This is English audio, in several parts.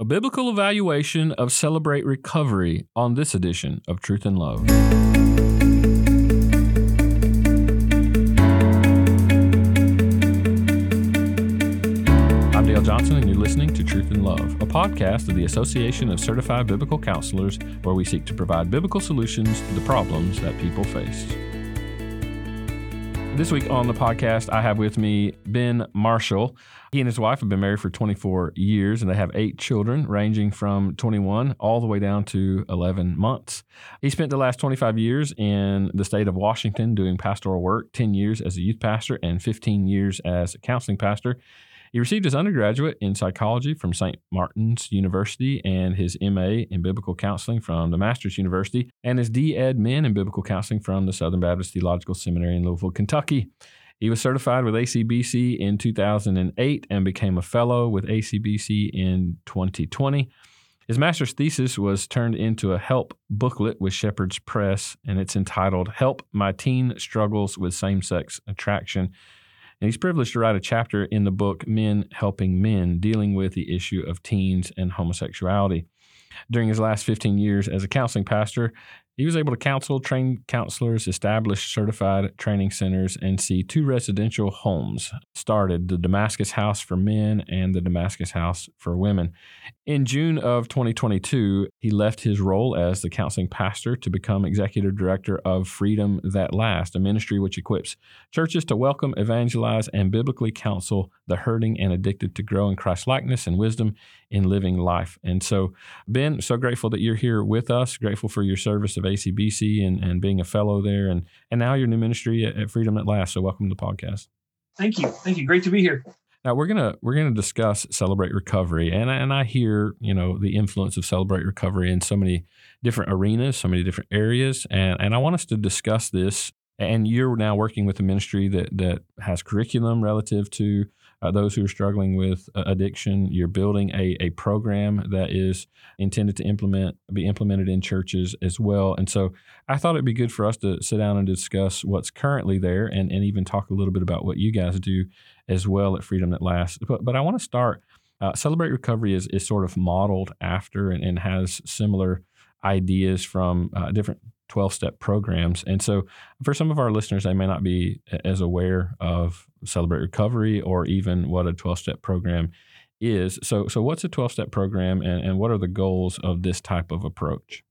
a biblical evaluation of Celebrate Recovery on this edition of Truth and Love. I'm Dale Johnson, and you're listening to Truth and Love, a podcast of the Association of Certified Biblical Counselors, where we seek to provide biblical solutions to the problems that people face. This week on the podcast, I have with me Ben Marshall. He and his wife have been married for 24 years and they have eight children, ranging from 21 all the way down to 11 months. He spent the last 25 years in the state of Washington doing pastoral work, 10 years as a youth pastor, and 15 years as a counseling pastor. He received his undergraduate in psychology from St. Martin's University and his MA in biblical counseling from the Masters University and his D.Ed. Min in biblical counseling from the Southern Baptist Theological Seminary in Louisville, Kentucky. He was certified with ACBC in 2008 and became a fellow with ACBC in 2020. His master's thesis was turned into a help booklet with Shepherd's Press, and it's entitled Help My Teen Struggles with Same Sex Attraction. He's privileged to write a chapter in the book Men Helping Men, dealing with the issue of teens and homosexuality. During his last 15 years as a counseling pastor, he was able to counsel, train counselors, establish certified training centers, and see two residential homes started the Damascus House for Men and the Damascus House for Women. In June of 2022, he left his role as the counseling pastor to become executive director of Freedom That Lasts, a ministry which equips churches to welcome, evangelize, and biblically counsel the hurting and addicted to grow in Christ likeness and wisdom in living life. And so, Ben, so grateful that you're here with us, grateful for your service of ACBC and, and being a fellow there, and, and now your new ministry at, at Freedom That Lasts. So, welcome to the podcast. Thank you. Thank you. Great to be here. Now we're gonna we're gonna discuss celebrate recovery, and and I hear you know the influence of celebrate recovery in so many different arenas, so many different areas, and and I want us to discuss this. And you're now working with a ministry that that has curriculum relative to uh, those who are struggling with uh, addiction. You're building a, a program that is intended to implement be implemented in churches as well. And so I thought it'd be good for us to sit down and discuss what's currently there and, and even talk a little bit about what you guys do as well at Freedom That Lasts. But, but I want to start. Uh, Celebrate Recovery is, is sort of modeled after and, and has similar ideas from uh, different 12 step programs. And so, for some of our listeners, they may not be as aware of Celebrate Recovery or even what a 12 step program is. So, so what's a 12 step program and, and what are the goals of this type of approach?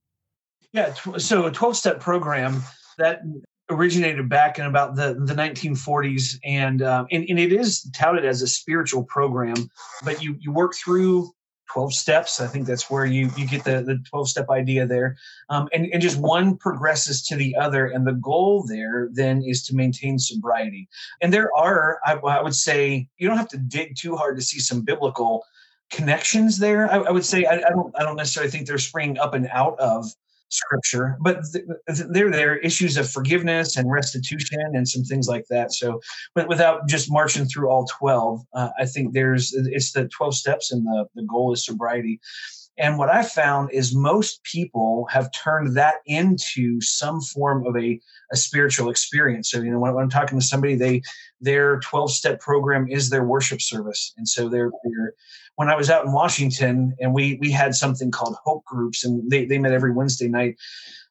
Yeah, so a 12 step program that originated back in about the, the 1940s and, um, and and it is touted as a spiritual program but you you work through 12 steps. I think that's where you you get the, the 12 step idea there. Um, and, and just one progresses to the other. And the goal there then is to maintain sobriety. And there are, I, I would say, you don't have to dig too hard to see some biblical connections there. I, I would say I, I, don't I don't necessarily think they're springing up and out of scripture, but th- they're there issues of forgiveness and restitution and some things like that. So, but without just marching through all 12, uh, I think there's it's the 12 steps and the, the goal is sobriety. And what I found is most people have turned that into some form of a, a spiritual experience. So, you know, when, when I'm talking to somebody, they their 12 step program is their worship service. And so they're, they're when I was out in Washington and we we had something called hope groups and they, they met every Wednesday night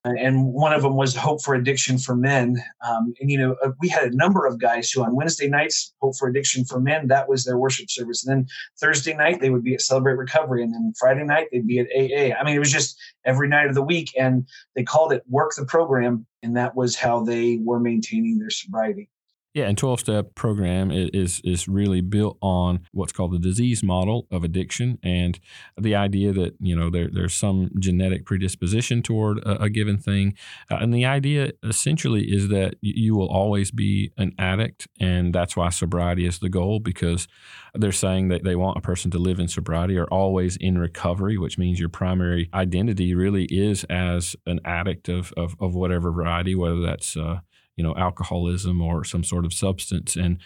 and one of them was hope for addiction for men. Um, and you know uh, we had a number of guys who on wednesday nights hope for addiction for men that was their worship service. And then thursday night they would be at celebrate recovery. And then friday night they'd be at aa i mean it was just every night of the week. And they called it work the program. And that was how they were maintaining their sobriety yeah, and 12 step program is is really built on what's called the disease model of addiction and the idea that, you know, there, there's some genetic predisposition toward a, a given thing. Uh, and the idea essentially is that you will always be an addict. And that's why sobriety is the goal because they're saying that they want a person to live in sobriety or always in recovery, which means your primary identity really is as an addict of, of, of whatever variety, whether that's uh, you know alcoholism or some sort of substance and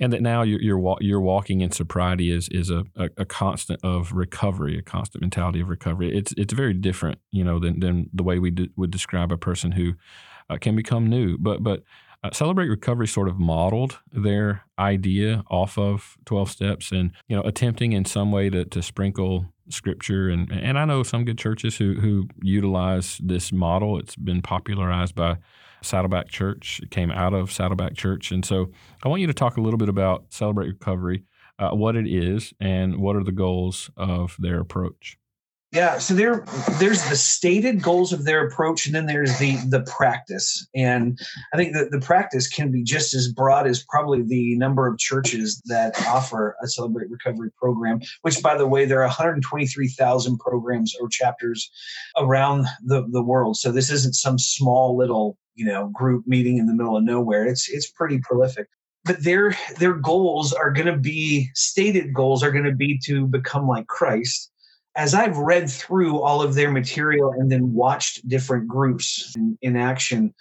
and that now you're you're, you're walking in sobriety is is a, a, a, constant of recovery, a constant mentality of recovery. It's it's very different, you know, than than the way we d- would describe a person who uh, can become new. But but uh, Celebrate Recovery sort of modeled their idea off of 12 steps and, you know, attempting in some way to, to sprinkle scripture. And, and I know some good churches who, who utilize this model. It's been popularized by Saddleback Church. It came out of Saddleback Church. And so I want you to talk a little bit about Celebrate Recovery, uh, what it is, and what are the goals of their approach. Yeah, so there there's the stated goals of their approach, and then there's the the practice. And I think that the practice can be just as broad as probably the number of churches that offer a Celebrate Recovery program. Which, by the way, there are 123,000 programs or chapters around the the world. So this isn't some small little you know group meeting in the middle of nowhere. It's it's pretty prolific but their their goals are going to be stated goals are going to be to become like Christ as I've read through all of their material and then watched different groups in, in action,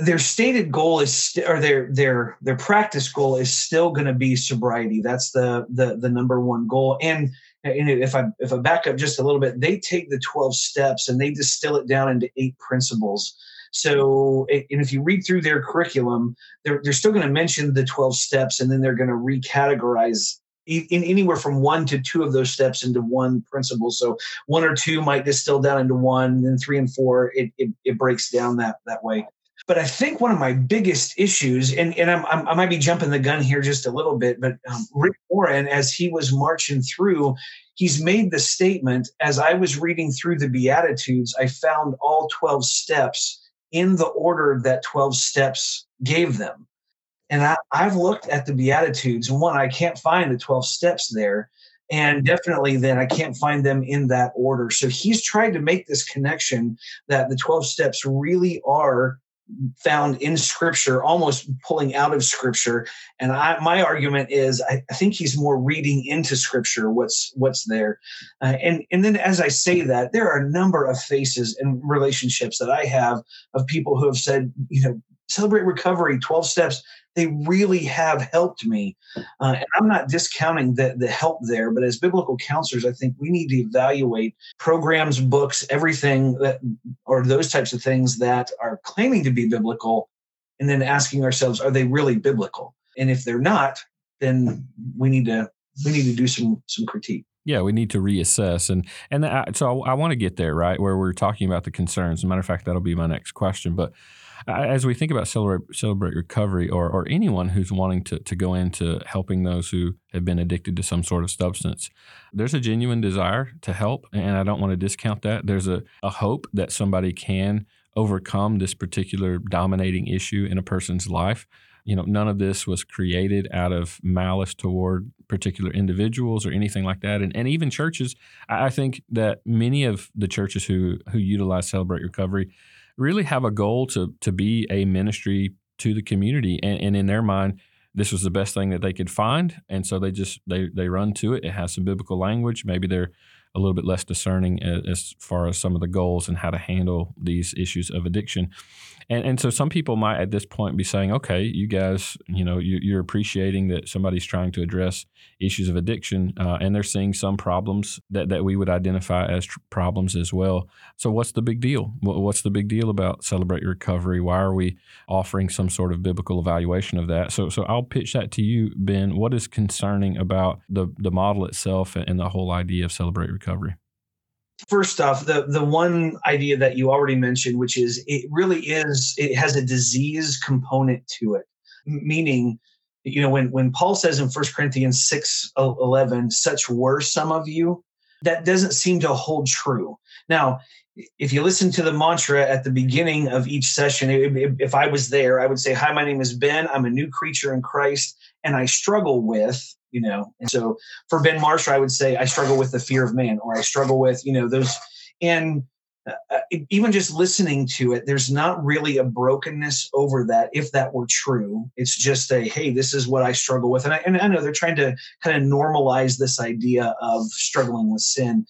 their stated goal is st- or their their their practice goal is still going to be sobriety. That's the the the number one goal. And and if I if I back up just a little bit, they take the twelve steps and they distill it down into eight principles. So, and if you read through their curriculum, they're, they're still going to mention the 12 steps and then they're going to recategorize in anywhere from one to two of those steps into one principle. So one or two might distill down into one, and three and four it, it, it breaks down that that way. But I think one of my biggest issues, and, and I'm, I'm, i might be jumping the gun here just a little bit, but um, Rick Warren, as he was marching through, he's made the statement as I was reading through the Beatitudes, I found all 12 steps in the order that 12 steps gave them. And I, I've looked at the Beatitudes, and one, I can't find the 12 steps there. And definitely then I can't find them in that order. So he's trying to make this connection that the 12 steps really are found in scripture almost pulling out of scripture. And I, my argument is I, I, think he's more reading into scripture what's what's there. Uh, and and then as i say that there are a number of faces and relationships that i have of people who have said you know celebrate recovery 12 steps they really have helped me. Uh, and I'm not discounting the, the help there, but as biblical counselors, I think we need to evaluate programs, books, everything that, or those types of things that are claiming to be biblical, and then asking ourselves, are they really biblical? And if they're not, then we need to we need to do some some critique. Yeah, we need to reassess, and and I, so I, I want to get there, right, where we're talking about the concerns. As a matter of fact, that'll be my next question. But Uh, as we think about celebrate, celebrate recovery or, or anyone who's wanting to, to go into helping those who have been addicted to some sort of substance, there's a genuine desire to help. And I don't want to discount that. There's a, a hope that somebody can overcome this particular dominating issue in a person's life. You know, none of this was created out of malice toward particular individuals or anything like that. And, and even churches, I think that many of the churches who who utilize Celebrate Recovery really have a goal to to be a ministry to the community, and, and in their mind, this was the best thing that they could find, and so they just they they run to it. It has some biblical language. Maybe they're a little bit less discerning as, as far as some of the goals and how to handle these issues of addiction. And, and so some people might at this point be saying, okay, you guys, you know, you, are appreciating that somebody's trying to address issues of addiction uh, and they're seeing some problems that, that we would identify as tr- problems as well. So what's the big deal? What's the big deal about Celebrate Your Recovery? Why are we offering some sort of biblical evaluation of that? So, so I'll pitch that to you, Ben. What is concerning about the, the model itself and the whole idea of Celebrate Recovery? First off the the one idea that you already mentioned which is it really is it has a disease component to it. Meaning you know when when paul says in 1 corinthians 6 uh, 11 such were some of you that doesn't seem to hold true. Now if you listen to the mantra at the beginning of each session if i was there i would say hi my name is ben. I'm a new creature in christ and i struggle with you know? And so for ben marshall i would say i struggle with the fear of man or i struggle with you know those and uh, uh, even just listening to it there's not really a brokenness over that if that were true. It's just a hey this is what i struggle with. And i, and I know they're trying to kind of normalize this idea of struggling with sin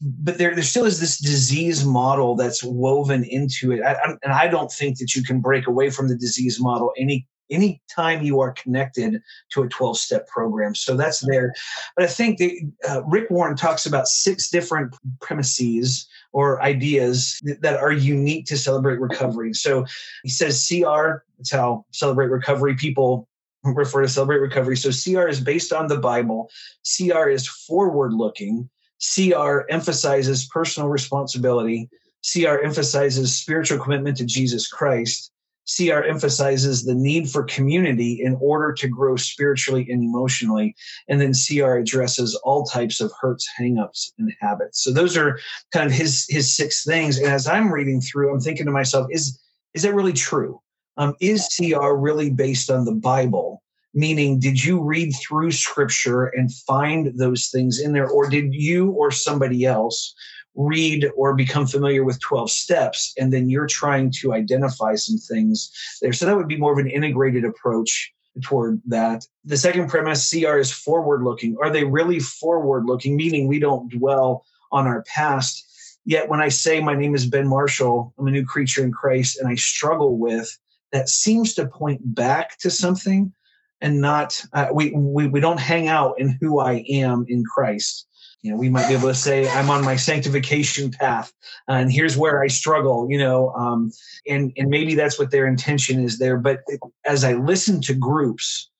but there, there still is this disease model that's woven into it. I, I, and i don't think that you can break away from the disease model any anytime you are connected to a 12 step program. So that's there. But I think uh, Rick Warren talks about six different premises or ideas that are unique to Celebrate Recovery. So he says CR, that's how Celebrate Recovery people refer to Celebrate Recovery. So CR is based on the Bible, CR is forward looking, CR emphasizes personal responsibility. CR emphasizes spiritual commitment to Jesus Christ. CR emphasizes the need for community in order to grow spiritually and emotionally. And then CR addresses all types of hurts, hangups, and habits. So those are kind of his his six things. And as I'm reading through, I'm thinking to myself, is is that really true? Um, is CR really based on the Bible? Meaning, did you read through scripture and find those things in there, or did you or somebody else read or become familiar with 12 steps and then you're trying to identify some things there. So that would be more of an integrated approach toward that. The second premise cr is forward looking are they really forward looking meaning we don't dwell on our past. Yet when i say my name is ben marshall i'm a new creature in christ and i struggle with that seems to point back to something and not uh, we, we we don't hang out in who i am in christ you know we might be able to say i'm on my sanctification path and here's where i struggle you know um, and and maybe that's what their intention is there but as i listen to groups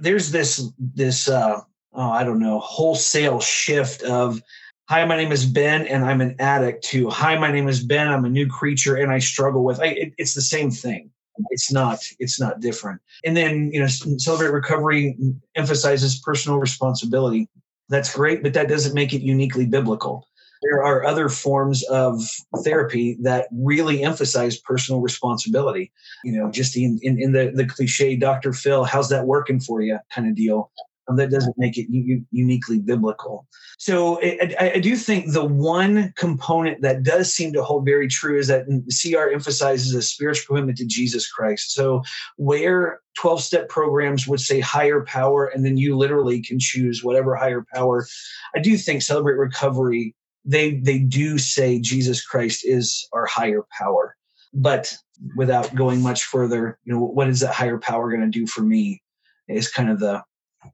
there's this this uh, oh i don't know wholesale shift of hi my name is ben and i'm an addict to hi my name is ben i'm a new creature and i struggle with I, it, it's the same thing. It's not it's not different. And then you know celebrate recovery emphasizes personal responsibility that's great, but that doesn't make it uniquely biblical. There are other forms of therapy that really emphasize personal responsibility. You know, just in, in, in the, the cliche, Dr. Phil, how's that working for you kind of deal that doesn't make it uniquely biblical. So I, I, do think the one component that does seem to hold very true is that CR emphasizes a spiritual commitment to Jesus Christ. So where 12 step programs would say higher power, and then you literally can choose whatever higher power, I do think Celebrate Recovery, they, they do say Jesus Christ is our higher power. But without going much further, you know, what is that higher power going to do for me? Is kind of the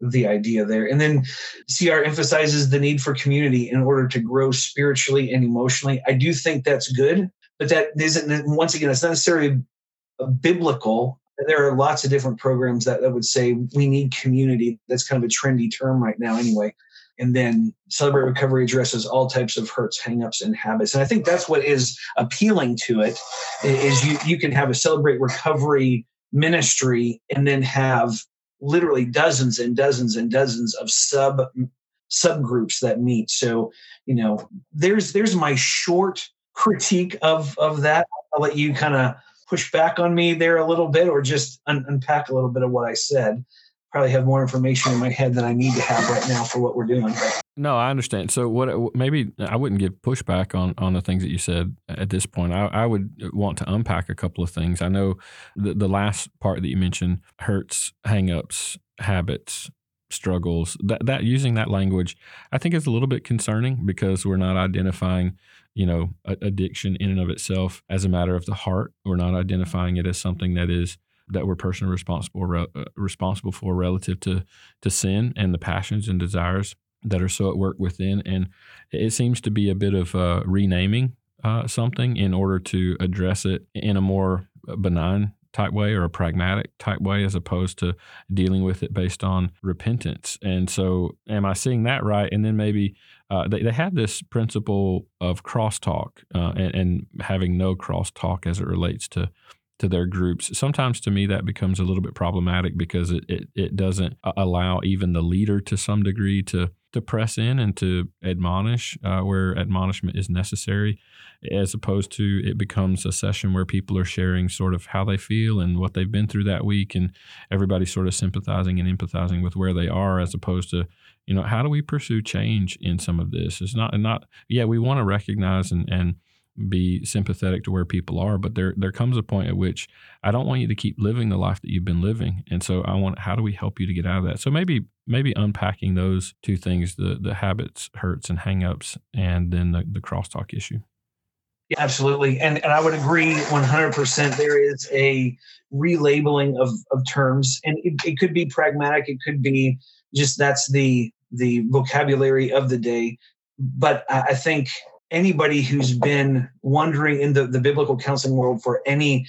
the idea there. And then CR emphasizes the need for community in order to grow spiritually and emotionally. I do think that's good, but that isn't, once again, it's not necessarily biblical. There are lots of different programs that, that would say we need community. That's kind of a trendy term right now, anyway. And then Celebrate Recovery addresses all types of hurts, hangups, and habits. And I think that's what is appealing to it is you, you can have a Celebrate Recovery ministry and then have literally dozens and dozens and dozens of sub subgroups that meet. So, you know, there's there's my short critique of of that. I'll let you kind of push back on me there a little bit, or just un- unpack a little bit of what I said probably have more information in my head than I need to have right now for what we're doing. No, I understand. So what uh, maybe uh, I wouldn't give pushback on on the things that you said at this point. I, I would uh, want to unpack a couple of things. I know the the last part that you mentioned hurts, hangups, habits, struggles. That that using that language, I think is a little bit concerning because we're not identifying you know, addiction in and of itself as a matter of the heart. We're not identifying it as something that is that we're personally responsible uh, responsible for relative to to sin and the passions and desires that are so at work within. And it seems to be a bit of uh, renaming uh, something in order to address it in a more benign type way or a pragmatic type way as opposed to dealing with it based on repentance. And so, am I seeing that right? And then maybe uh, they, they have this principle of crosstalk uh, and, and having no crosstalk as it relates to to their groups. Sometimes to me that becomes a little bit problematic because it, it, it doesn't allow even the leader to some degree to to press in and to admonish uh, where admonishment is necessary, as opposed to it becomes a session where people are sharing sort of how they feel and what they've been through that week, and everybody's sort of sympathizing and empathizing with where they are, as opposed to you know how do we pursue change in some of this? It's not not yeah we want to recognize and and be sympathetic to where people are but there there comes a point at which I don't want you to keep living the life that you've been living and so I want how do we help you to get out of that so maybe maybe unpacking those two things the the habits hurts and hangups and then the, the crosstalk issue Yeah, absolutely. And and I would agree 100%. There is a relabeling of, of terms, and it, it could be pragmatic. It could be just that's the the vocabulary of the day. But I think anybody who's been wandering in the, the biblical counseling world for any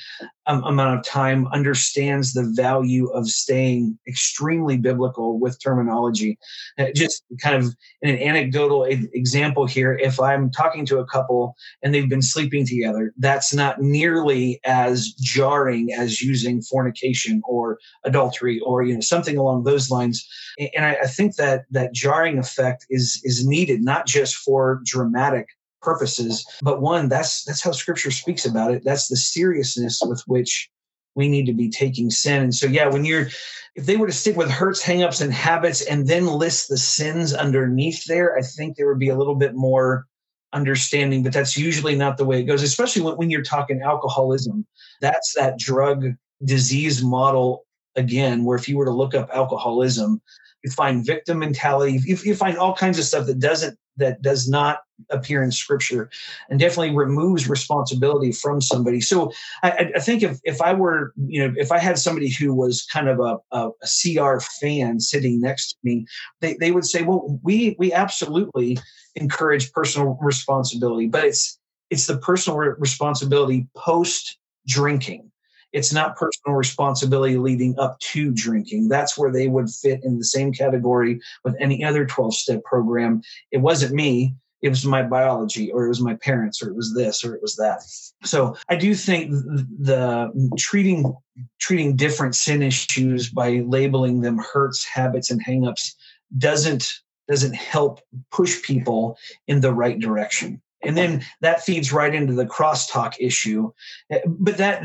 um, amount of time understands the value of staying extremely biblical with terminology. Uh, just kind of an anecdotal example here, if I'm talking to a couple and they've been sleeping together, that's not nearly as jarring as using fornication or adultery or you know something along those lines. And I, I think that that jarring effect is is needed not just for dramatic purposes but one that's that's how scripture speaks about it. That's the seriousness with which we need to be taking sin. And so yeah when you're if they were to stick with hurts hangups and habits and then list the sins underneath there i think there would be a little bit more understanding but that's usually not the way it goes especially when, when you're talking alcoholism. That's that drug disease model again where if you were to look up alcoholism you find victim mentality you, you find all kinds of stuff that doesn't that does not appear in scripture and definitely removes responsibility from somebody. So i, I think if, if i were you know if i had somebody who was kind of a, a, a cr fan sitting next to me they, they would say well we we absolutely encourage personal responsibility but it's it's the personal responsibility post drinking it's not personal responsibility leading up to drinking. That's where they would fit in the same category with any other 12 step program. It wasn't me, it was my biology, or it was my parents, or it was this, or it was that. So I do think the treating treating different sin issues by labeling them hurts, habits, and hangups doesn't doesn't help push people in the right direction and then that feeds right into the crosstalk issue. Eh, but that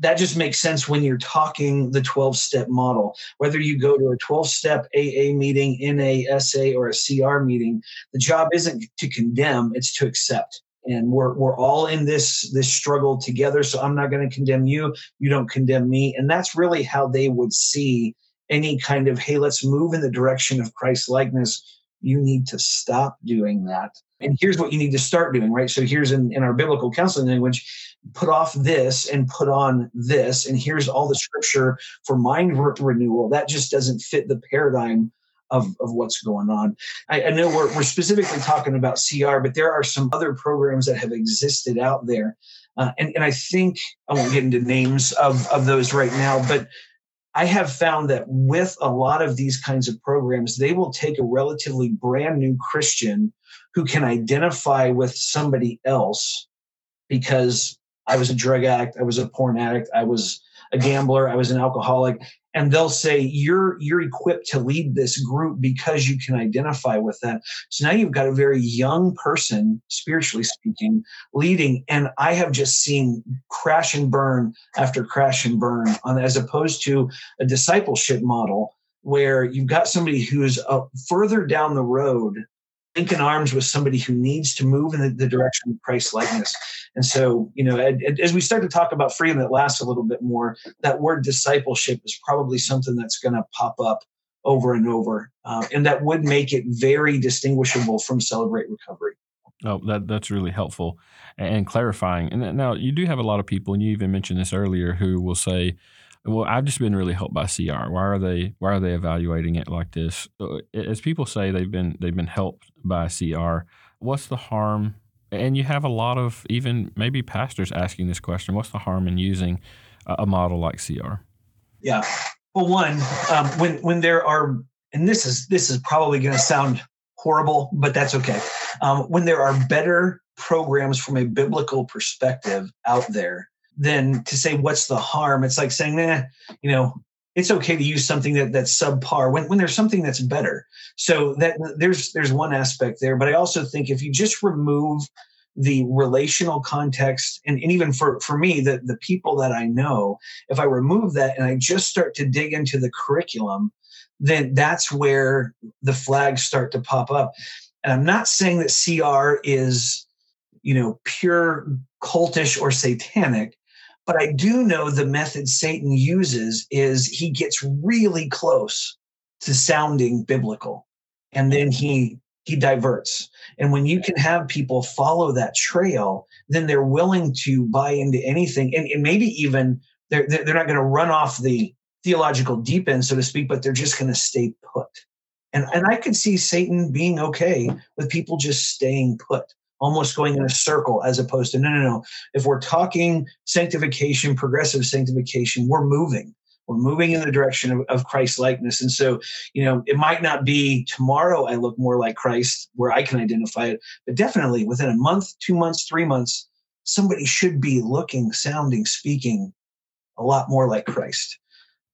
that just makes sense when you're talking the 12 step model. Whether you go to a 12 step aa meeting nasa or a cr meeting the job isn't to condemn it's to accept. And we're we're all in this this struggle together so i'm not going to condemn you you don't condemn me. And that's really how they would see any kind of hey let's move in the direction of christ likeness you need to stop doing that and here's what you need to start doing right? So here's in, in our biblical counseling language put off this and put on this and here's all the scripture for mind renewal. That just doesn't fit the paradigm of, of what's going on. I, I know we're, we're specifically talking about cr but there are some other programs that have existed out there. Uh, and, and i think i won't get into names of, of those right now but I have found that with a lot of these kinds of programs, they will take a relatively brand new Christian who can identify with somebody else because I was a drug addict, I was a porn addict, I was a gambler, I was an alcoholic, and they'll say you're you're equipped to lead this group because you can identify with that. So now you've got a very young person, spiritually speaking, leading, and I have just seen crash and burn after crash and burn on as opposed to a discipleship model where you've got somebody who's uh, further down the road linking arms with somebody who needs to move in the, the direction of Christ likeness. And so, you know, as we start to talk about freedom that lasts a little bit more, that word discipleship is probably something that's going to pop up over and over, uh, and that would make it very distinguishable from Celebrate Recovery. Oh, that that's really helpful and clarifying. And now you do have a lot of people, and you even mentioned this earlier, who will say, well, I've just been really helped by CR. Why are they Why are they evaluating it like this? As people say, they've been they've been helped by CR. What's the harm? And you have a lot of even maybe pastors asking this question. What's the harm in using a model like CR? Yeah. Well, one, um, when when there are, and this is this is probably going to sound horrible, but that's okay. Um, when there are better programs from a biblical perspective out there than to say what's the harm. It's like saying, nah, you know, it's okay to use something that that's subpar when, when there's something that's better. So that there's there's one aspect there. But I also think if you just remove the relational context and, and even for, for me, the, the people that I know, if I remove that and I just start to dig into the curriculum, then that's where the flags start to pop up. And I'm not saying that CR is, you know, pure cultish or satanic, but I do know the method Satan uses is he gets really close to sounding biblical. And then he he diverts. And when you can have people follow that trail, then they're willing to buy into anything. And, and maybe even they're, they're not going to run off the theological deep end, so to speak, but they're just going to stay put. And, and I could see Satan being okay with people just staying put, almost going in a circle as opposed to no, no, no. If we're talking sanctification, progressive sanctification, we're moving we're moving in the direction of, of Christ likeness. And so, you know, it might not be tomorrow I look more like Christ where I can identify it, but definitely within a month, two months, three months, somebody should be looking, sounding, speaking a lot more like Christ.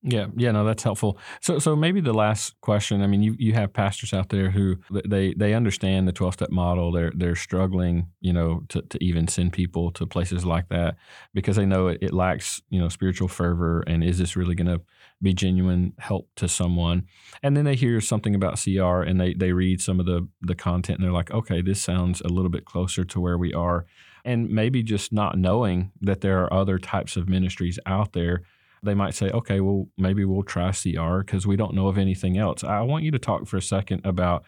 Yeah, yeah, no, that's helpful. So, so maybe the last question. I mean, you, you have pastors out there who they they understand the twelve step model. They're they're struggling, you know, to, to even send people to places like that because they know it, it lacks, you know, spiritual fervor. And is this really going to be genuine help to someone? And then they hear something about CR and they they read some of the the content and they're like, okay, this sounds a little bit closer to where we are. And maybe just not knowing that there are other types of ministries out there they might say, okay, well, maybe we'll try CR because we don't know of anything else. I want you to talk for a second about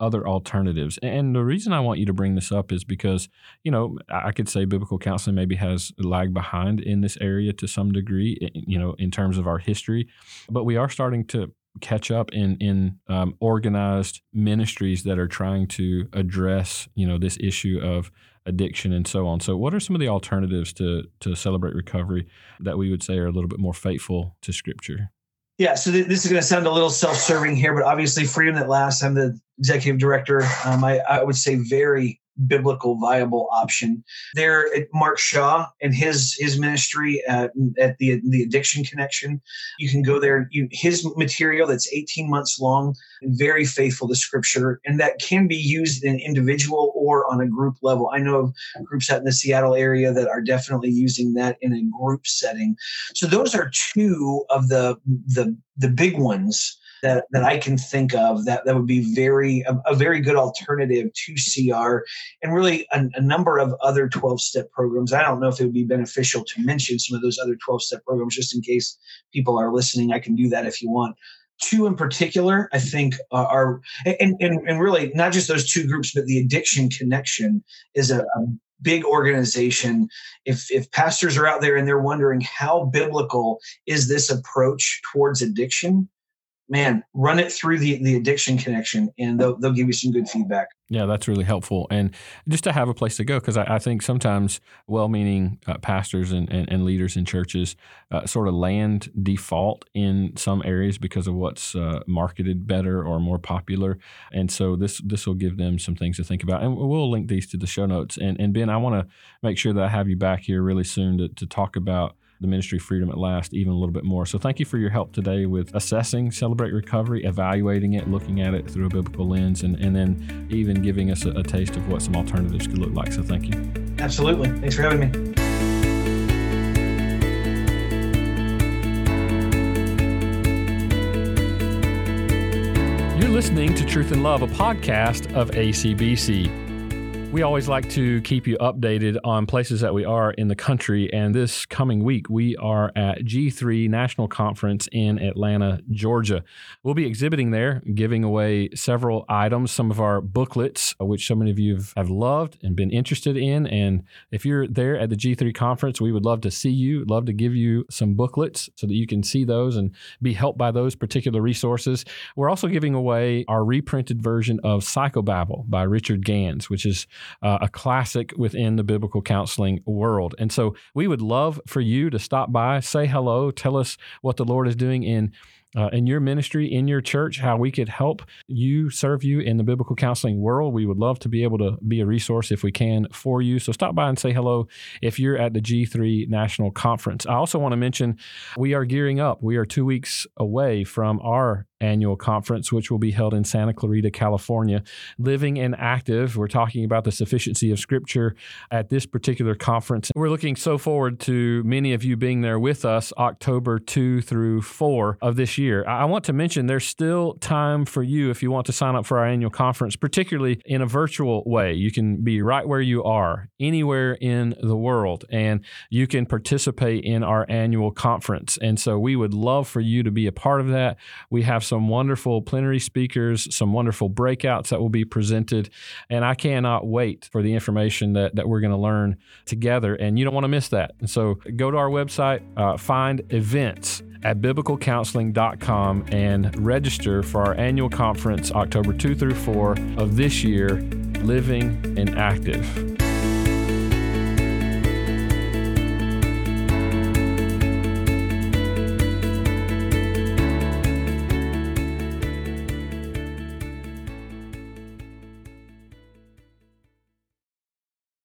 other alternatives. And the reason I want you to bring this up is because, you know, I could say biblical counseling maybe has lagged behind in this area to some degree, you know, in terms of our history, but we are starting to catch up in in um, organized ministries that are trying to address you know this issue of addiction and so on. So, what are some of the alternatives to to celebrate recovery that we would say are a little bit more faithful to Scripture? Yeah, so th- this is going to sound a little self-serving here, but obviously, freedom that lasts. I'm the executive director. Um, I, I would say very biblical viable option. There, Mark Shaw and his his ministry at, at the the Addiction Connection, you can go there. You, his material that's 18 months long, very faithful to Scripture, and that can be used in individual or on a group level. I know of groups out in the Seattle area that are definitely using that in a group setting. So those are two of the the the big ones that, that I can think of that, that would be very a, a very good alternative to CR and really a, a number of other 12 step programs. I don't know if it would be beneficial to mention some of those other 12 step programs just in case people are listening. I can do that if you want two in particular i think uh, are and, and, and really not just those two groups but the addiction connection is a, a, big organization if if pastors are out there and they're wondering how biblical is this approach towards addiction man, run it through the, the addiction connection and they'll, they'll give you some good feedback. Yeah, that's really helpful. And just to have a place to go, because I, I, think sometimes well meaning uh, pastors and, and, and, leaders in churches uh, sort of land default in some areas because of what's uh, marketed better or more popular. And so this this will give them some things to think about. And we'll link these to the show notes. And, and Ben, I want to make sure that I have you back here really soon to, to talk about the ministry Freedom That Lasts even a little bit more. So thank you for your help today with assessing Celebrate Recovery, evaluating it, looking at it through a biblical lens, and, and then even giving us a, a taste of what some alternatives could look like. So thank you. Absolutely. Thanks for having me. You're listening to Truth and Love, a podcast of ACBC. We always like to keep you updated on places that we are in the country. And this coming week, we are at G3 National Conference in Atlanta, Georgia. We'll be exhibiting there, giving away several items, some of our booklets, uh, which so many of you have loved and been interested in. And if you're there at the G3 conference, we would love to see you, love to give you some booklets so that you can see those and be helped by those particular resources. We're also giving away our reprinted version of Psychobabble by Richard Ganz, which is uh, a classic within the biblical counseling world. And so we would love for you to stop by, say hello, tell us what the Lord is doing in uh, in your ministry, in your church, how we could help you serve you in the biblical counseling world. We would love to be able to be a resource if we can for you. So stop by and say hello if you're at the G3 National Conference. I also want to mention we are gearing up. We are two weeks away from our annual conference, which will be held in Santa Clarita, California. Living and active, we're talking about the sufficiency of Scripture at this particular conference. We're looking so forward to many of you being there with us October 2 through 4 of this year. I want to mention there's still time for you if you want to sign up for our annual conference, particularly in a virtual way. You can be right where you are, anywhere in the world, and you can participate in our annual conference. And so we would love for you to be a part of that. We have some wonderful plenary speakers, some wonderful breakouts that will be presented. And I cannot wait for the information that, that we're going to learn together. And you don't want to miss that. And so go to our website, uh, find events at biblicalcounseling.com and register for our annual conference October 2 through 4 of this year, Living and Active.